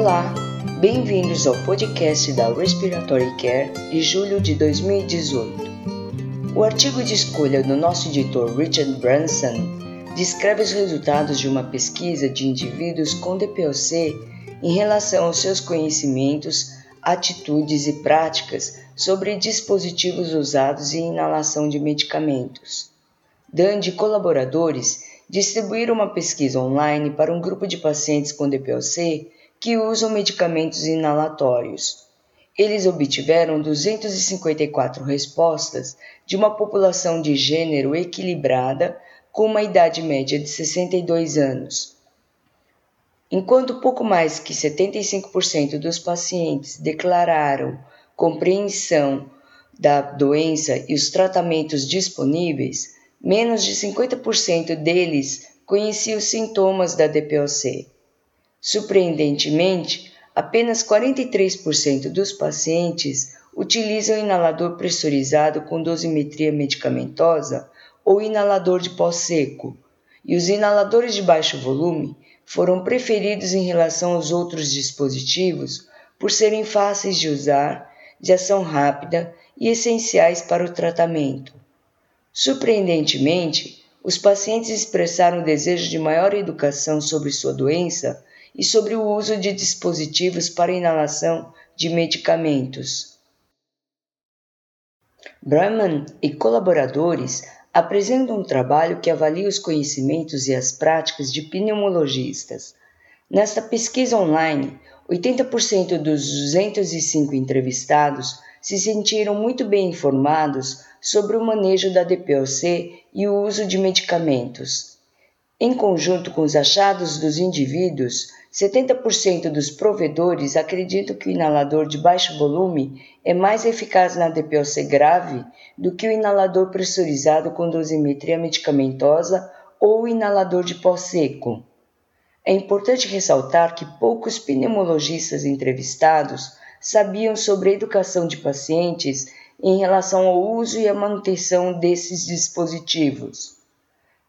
Olá, bem-vindos ao podcast da Respiratory Care de julho de 2018. O artigo de escolha do nosso editor Richard Branson descreve os resultados de uma pesquisa de indivíduos com DPOC em relação aos seus conhecimentos, atitudes e práticas sobre dispositivos usados em inalação de medicamentos. Dan e colaboradores distribuíram uma pesquisa online para um grupo de pacientes com DPOC que usam medicamentos inalatórios. Eles obtiveram 254 respostas de uma população de gênero equilibrada com uma idade média de 62 anos. Enquanto pouco mais que 75% dos pacientes declararam compreensão da doença e os tratamentos disponíveis, menos de 50% deles conheciam os sintomas da DPOC. Surpreendentemente, apenas 43% dos pacientes utilizam inalador pressurizado com dosimetria medicamentosa ou inalador de pó seco, e os inaladores de baixo volume foram preferidos em relação aos outros dispositivos por serem fáceis de usar, de ação rápida e essenciais para o tratamento. Surpreendentemente, os pacientes expressaram o desejo de maior educação sobre sua doença e sobre o uso de dispositivos para inalação de medicamentos. Brahman e colaboradores apresenta um trabalho que avalia os conhecimentos e as práticas de pneumologistas. Nesta pesquisa online, 80% dos 205 entrevistados se sentiram muito bem informados sobre o manejo da DPOC e o uso de medicamentos. Em conjunto com os achados dos indivíduos, 70% dos provedores acreditam que o inalador de baixo volume é mais eficaz na DPOC grave do que o inalador pressurizado com dosimetria medicamentosa ou o inalador de pó seco. É importante ressaltar que poucos pneumologistas entrevistados sabiam sobre a educação de pacientes em relação ao uso e à manutenção desses dispositivos.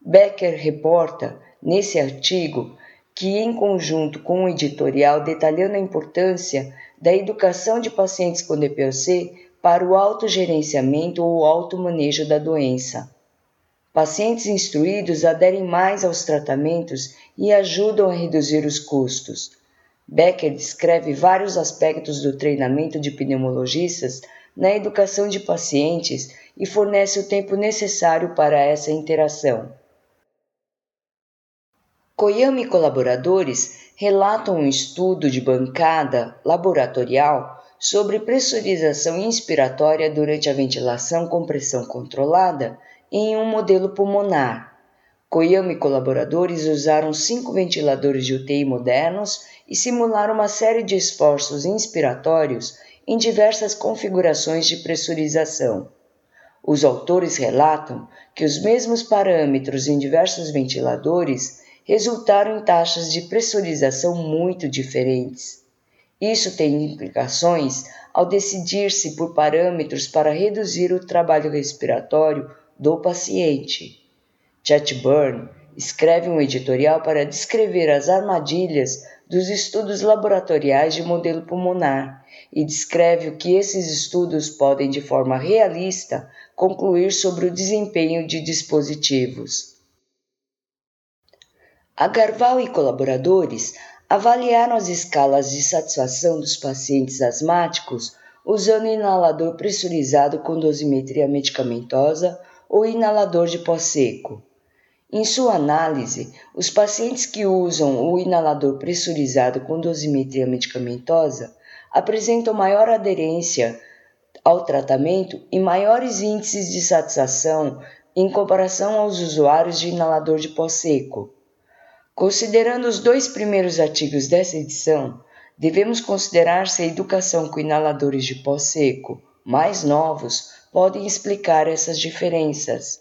Becker reporta, nesse artigo, que, em conjunto com um editorial detalhando a importância da educação de pacientes com DPOC para o autogerenciamento ou automanejo da doença. Pacientes instruídos aderem mais aos tratamentos e ajudam a reduzir os custos. Becker descreve vários aspectos do treinamento de pneumologistas na educação de pacientes e fornece o tempo necessário para essa interação. Koyama e colaboradores relatam um estudo de bancada laboratorial sobre pressurização inspiratória durante a ventilação com pressão controlada em um modelo pulmonar. Koyama e colaboradores usaram cinco ventiladores de UTI modernos e simularam uma série de esforços inspiratórios em diversas configurações de pressurização. Os autores relatam que os mesmos parâmetros em diversos ventiladores resultaram em taxas de pressurização muito diferentes. Isso tem implicações ao decidir-se por parâmetros para reduzir o trabalho respiratório do paciente. Chatburn escreve um editorial para descrever as armadilhas dos estudos laboratoriais de modelo pulmonar e descreve o que esses estudos podem, de forma realista, concluir sobre o desempenho de dispositivos. Agarval e colaboradores avaliaram as escalas de satisfação dos pacientes asmáticos usando inalador pressurizado com dosimetria medicamentosa ou inalador de pó seco. Em sua análise, os pacientes que usam o inalador pressurizado com dosimetria medicamentosa apresentam maior aderência ao tratamento e maiores índices de satisfação em comparação aos usuários de inalador de pó seco. Considerando os dois primeiros artigos dessa edição, devemos considerar se a educação com inaladores de pó seco mais novos podem explicar essas diferenças.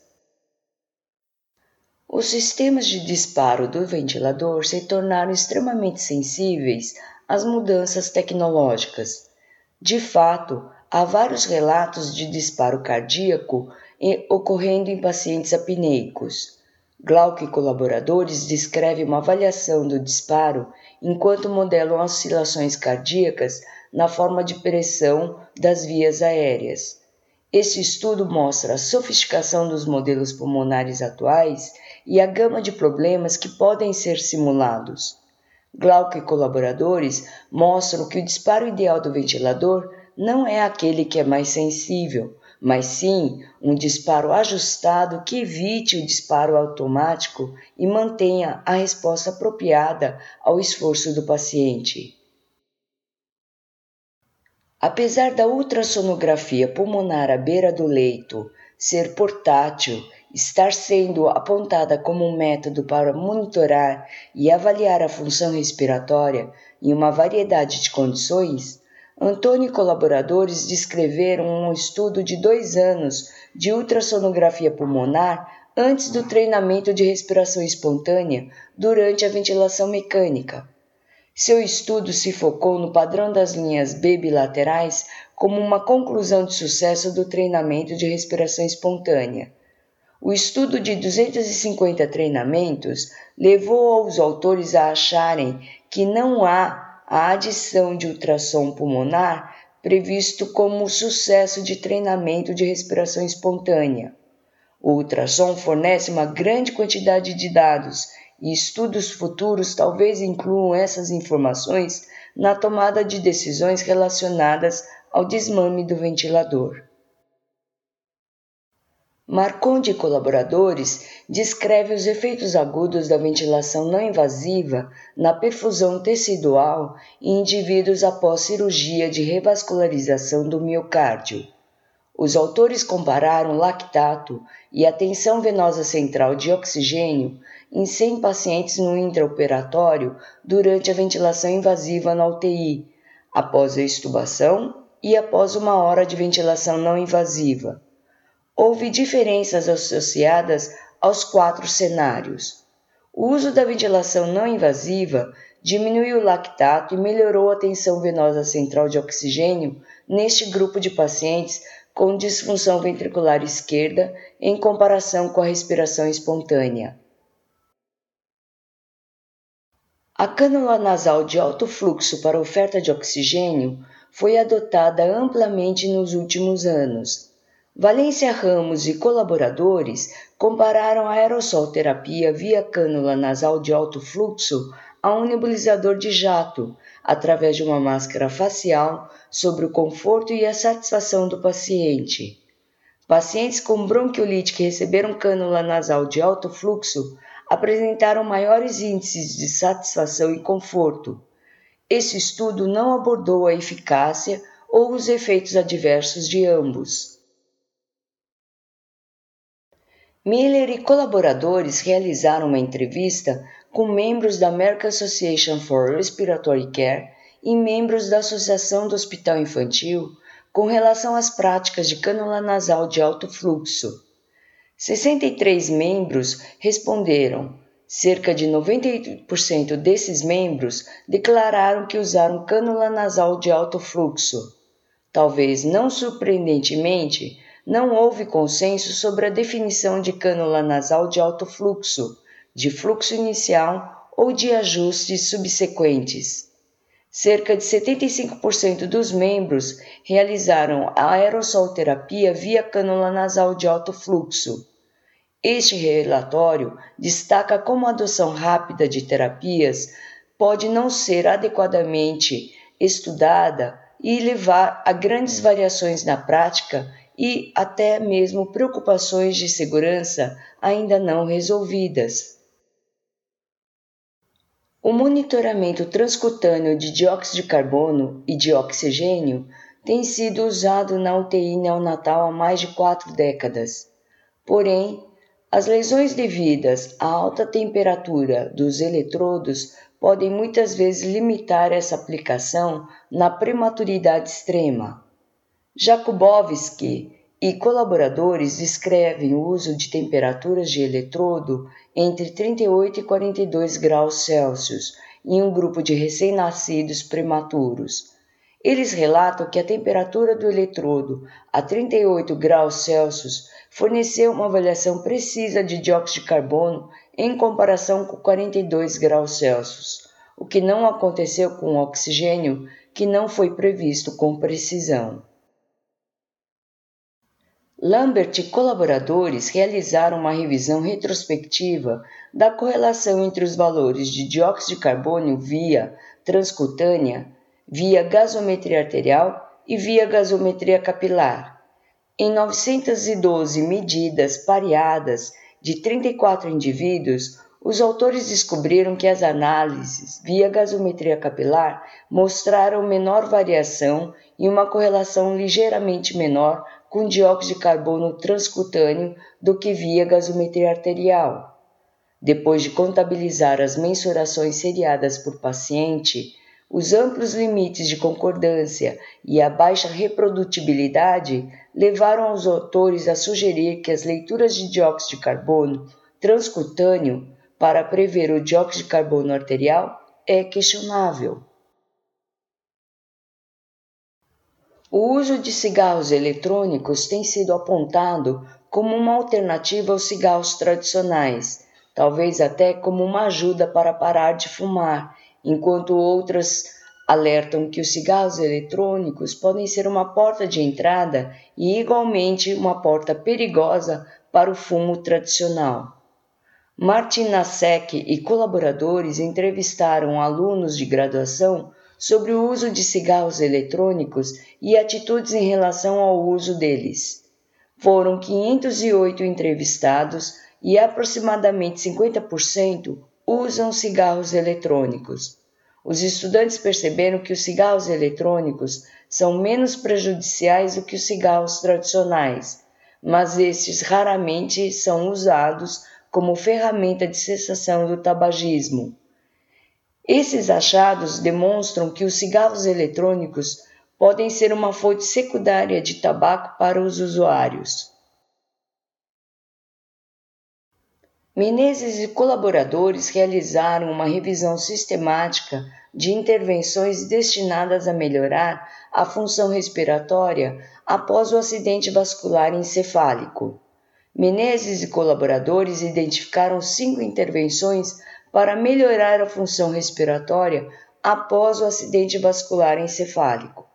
Os sistemas de disparo do ventilador se tornaram extremamente sensíveis às mudanças tecnológicas. De fato, há vários relatos de disparo cardíaco ocorrendo em pacientes apneicos. Glauco e colaboradores descrevem uma avaliação do disparo enquanto modelam oscilações cardíacas na forma de pressão das vias aéreas. Este estudo mostra a sofisticação dos modelos pulmonares atuais e a gama de problemas que podem ser simulados. Glauco e colaboradores mostram que o disparo ideal do ventilador não é aquele que é mais sensível, mas sim um disparo ajustado que evite o disparo automático e mantenha a resposta apropriada ao esforço do paciente. Apesar da ultrassonografia pulmonar à beira do leito ser portátil, estar sendo apontada como um método para monitorar e avaliar a função respiratória em uma variedade de condições, Antônio e colaboradores descreveram um estudo de dois anos de ultrassonografia pulmonar antes do treinamento de respiração espontânea durante a ventilação mecânica. Seu estudo se focou no padrão das linhas B bilaterais como uma conclusão de sucesso do treinamento de respiração espontânea. O estudo de 250 treinamentos levou os autores a acharem que não há a adição de ultrassom pulmonar previsto como sucesso de treinamento de respiração espontânea. O ultrassom fornece uma grande quantidade de dados e estudos futuros talvez incluam essas informações na tomada de decisões relacionadas ao desmame do ventilador. Marconde e colaboradores descreve os efeitos agudos da ventilação não invasiva na perfusão tecidual em indivíduos após cirurgia de revascularização do miocárdio. Os autores compararam lactato e a tensão venosa central de oxigênio em 100 pacientes no intraoperatório durante a ventilação invasiva na UTI, após a extubação e após uma hora de ventilação não invasiva houve diferenças associadas aos quatro cenários. O uso da ventilação não invasiva diminuiu o lactato e melhorou a tensão venosa central de oxigênio neste grupo de pacientes com disfunção ventricular esquerda em comparação com a respiração espontânea. A cânula nasal de alto fluxo para oferta de oxigênio foi adotada amplamente nos últimos anos Valência Ramos e colaboradores compararam a aerossol terapia via cânula nasal de alto fluxo a um nebulizador de jato, através de uma máscara facial, sobre o conforto e a satisfação do paciente. Pacientes com bronquiolite que receberam cânula nasal de alto fluxo apresentaram maiores índices de satisfação e conforto. Esse estudo não abordou a eficácia ou os efeitos adversos de ambos. Miller e colaboradores realizaram uma entrevista com membros da American Association for Respiratory Care e membros da Associação do Hospital Infantil com relação às práticas de cânula nasal de alto fluxo. 63 membros responderam. Cerca de 98% desses membros declararam que usaram cânula nasal de alto fluxo. Talvez não surpreendentemente, não houve consenso sobre a definição de cânula nasal de alto fluxo, de fluxo inicial ou de ajustes subsequentes. Cerca de 75% dos membros realizaram a aerossolterapia via cânula nasal de alto fluxo. Este relatório destaca como a adoção rápida de terapias pode não ser adequadamente estudada e levar a grandes variações na prática e até mesmo preocupações de segurança ainda não resolvidas. O monitoramento transcutâneo de dióxido de carbono e de oxigênio tem sido usado na UTI neonatal há mais de quatro décadas. Porém, as lesões devidas à alta temperatura dos eletrodos podem muitas vezes limitar essa aplicação na prematuridade extrema. Jakubowski e colaboradores descrevem o uso de temperaturas de eletrodo entre 38 e 42 graus Celsius em um grupo de recém-nascidos prematuros. Eles relatam que a temperatura do eletrodo a 38 graus Celsius forneceu uma avaliação precisa de dióxido de carbono em comparação com 42 graus Celsius, o que não aconteceu com o oxigênio que não foi previsto com precisão. Lambert e colaboradores realizaram uma revisão retrospectiva da correlação entre os valores de dióxido de carbono via transcutânea, via gasometria arterial e via gasometria capilar. Em 912 medidas pareadas de 34 indivíduos, os autores descobriram que as análises via gasometria capilar mostraram menor variação e uma correlação ligeiramente menor com dióxido de carbono transcutâneo do que via gasometria arterial. Depois de contabilizar as mensurações seriadas por paciente, os amplos limites de concordância e a baixa reprodutibilidade levaram os autores a sugerir que as leituras de dióxido de carbono transcutâneo para prever o dióxido de carbono arterial é questionável. O uso de cigarros eletrônicos tem sido apontado como uma alternativa aos cigarros tradicionais, talvez até como uma ajuda para parar de fumar, enquanto outras alertam que os cigarros eletrônicos podem ser uma porta de entrada e igualmente uma porta perigosa para o fumo tradicional. Martin Nasek e colaboradores entrevistaram alunos de graduação sobre o uso de cigarros eletrônicos e atitudes em relação ao uso deles. Foram 508 entrevistados e aproximadamente 50% usam cigarros eletrônicos. Os estudantes perceberam que os cigarros eletrônicos são menos prejudiciais do que os cigarros tradicionais, mas estes raramente são usados como ferramenta de cessação do tabagismo. Esses achados demonstram que os cigarros eletrônicos podem ser uma fonte secundária de tabaco para os usuários. Menezes e colaboradores realizaram uma revisão sistemática de intervenções destinadas a melhorar a função respiratória após o acidente vascular encefálico. Menezes e colaboradores identificaram cinco intervenções para melhorar a função respiratória após o acidente vascular encefálico.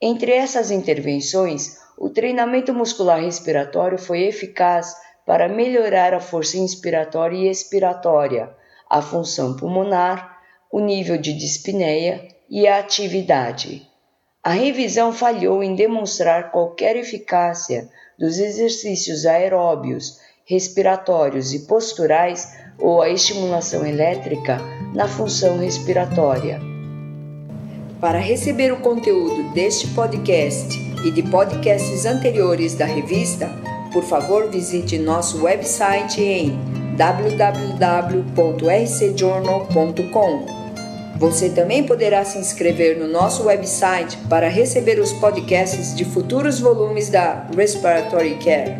Entre essas intervenções, o treinamento muscular respiratório foi eficaz para melhorar a força inspiratória e expiratória, a função pulmonar, o nível de dispneia e a atividade. A revisão falhou em demonstrar qualquer eficácia dos exercícios aeróbios, respiratórios e posturais ou a estimulação elétrica na função respiratória. Para receber o conteúdo deste podcast e de podcasts anteriores da revista, por favor visite nosso website em www.rcjournal.com. Você também poderá se inscrever no nosso website para receber os podcasts de futuros volumes da Respiratory Care.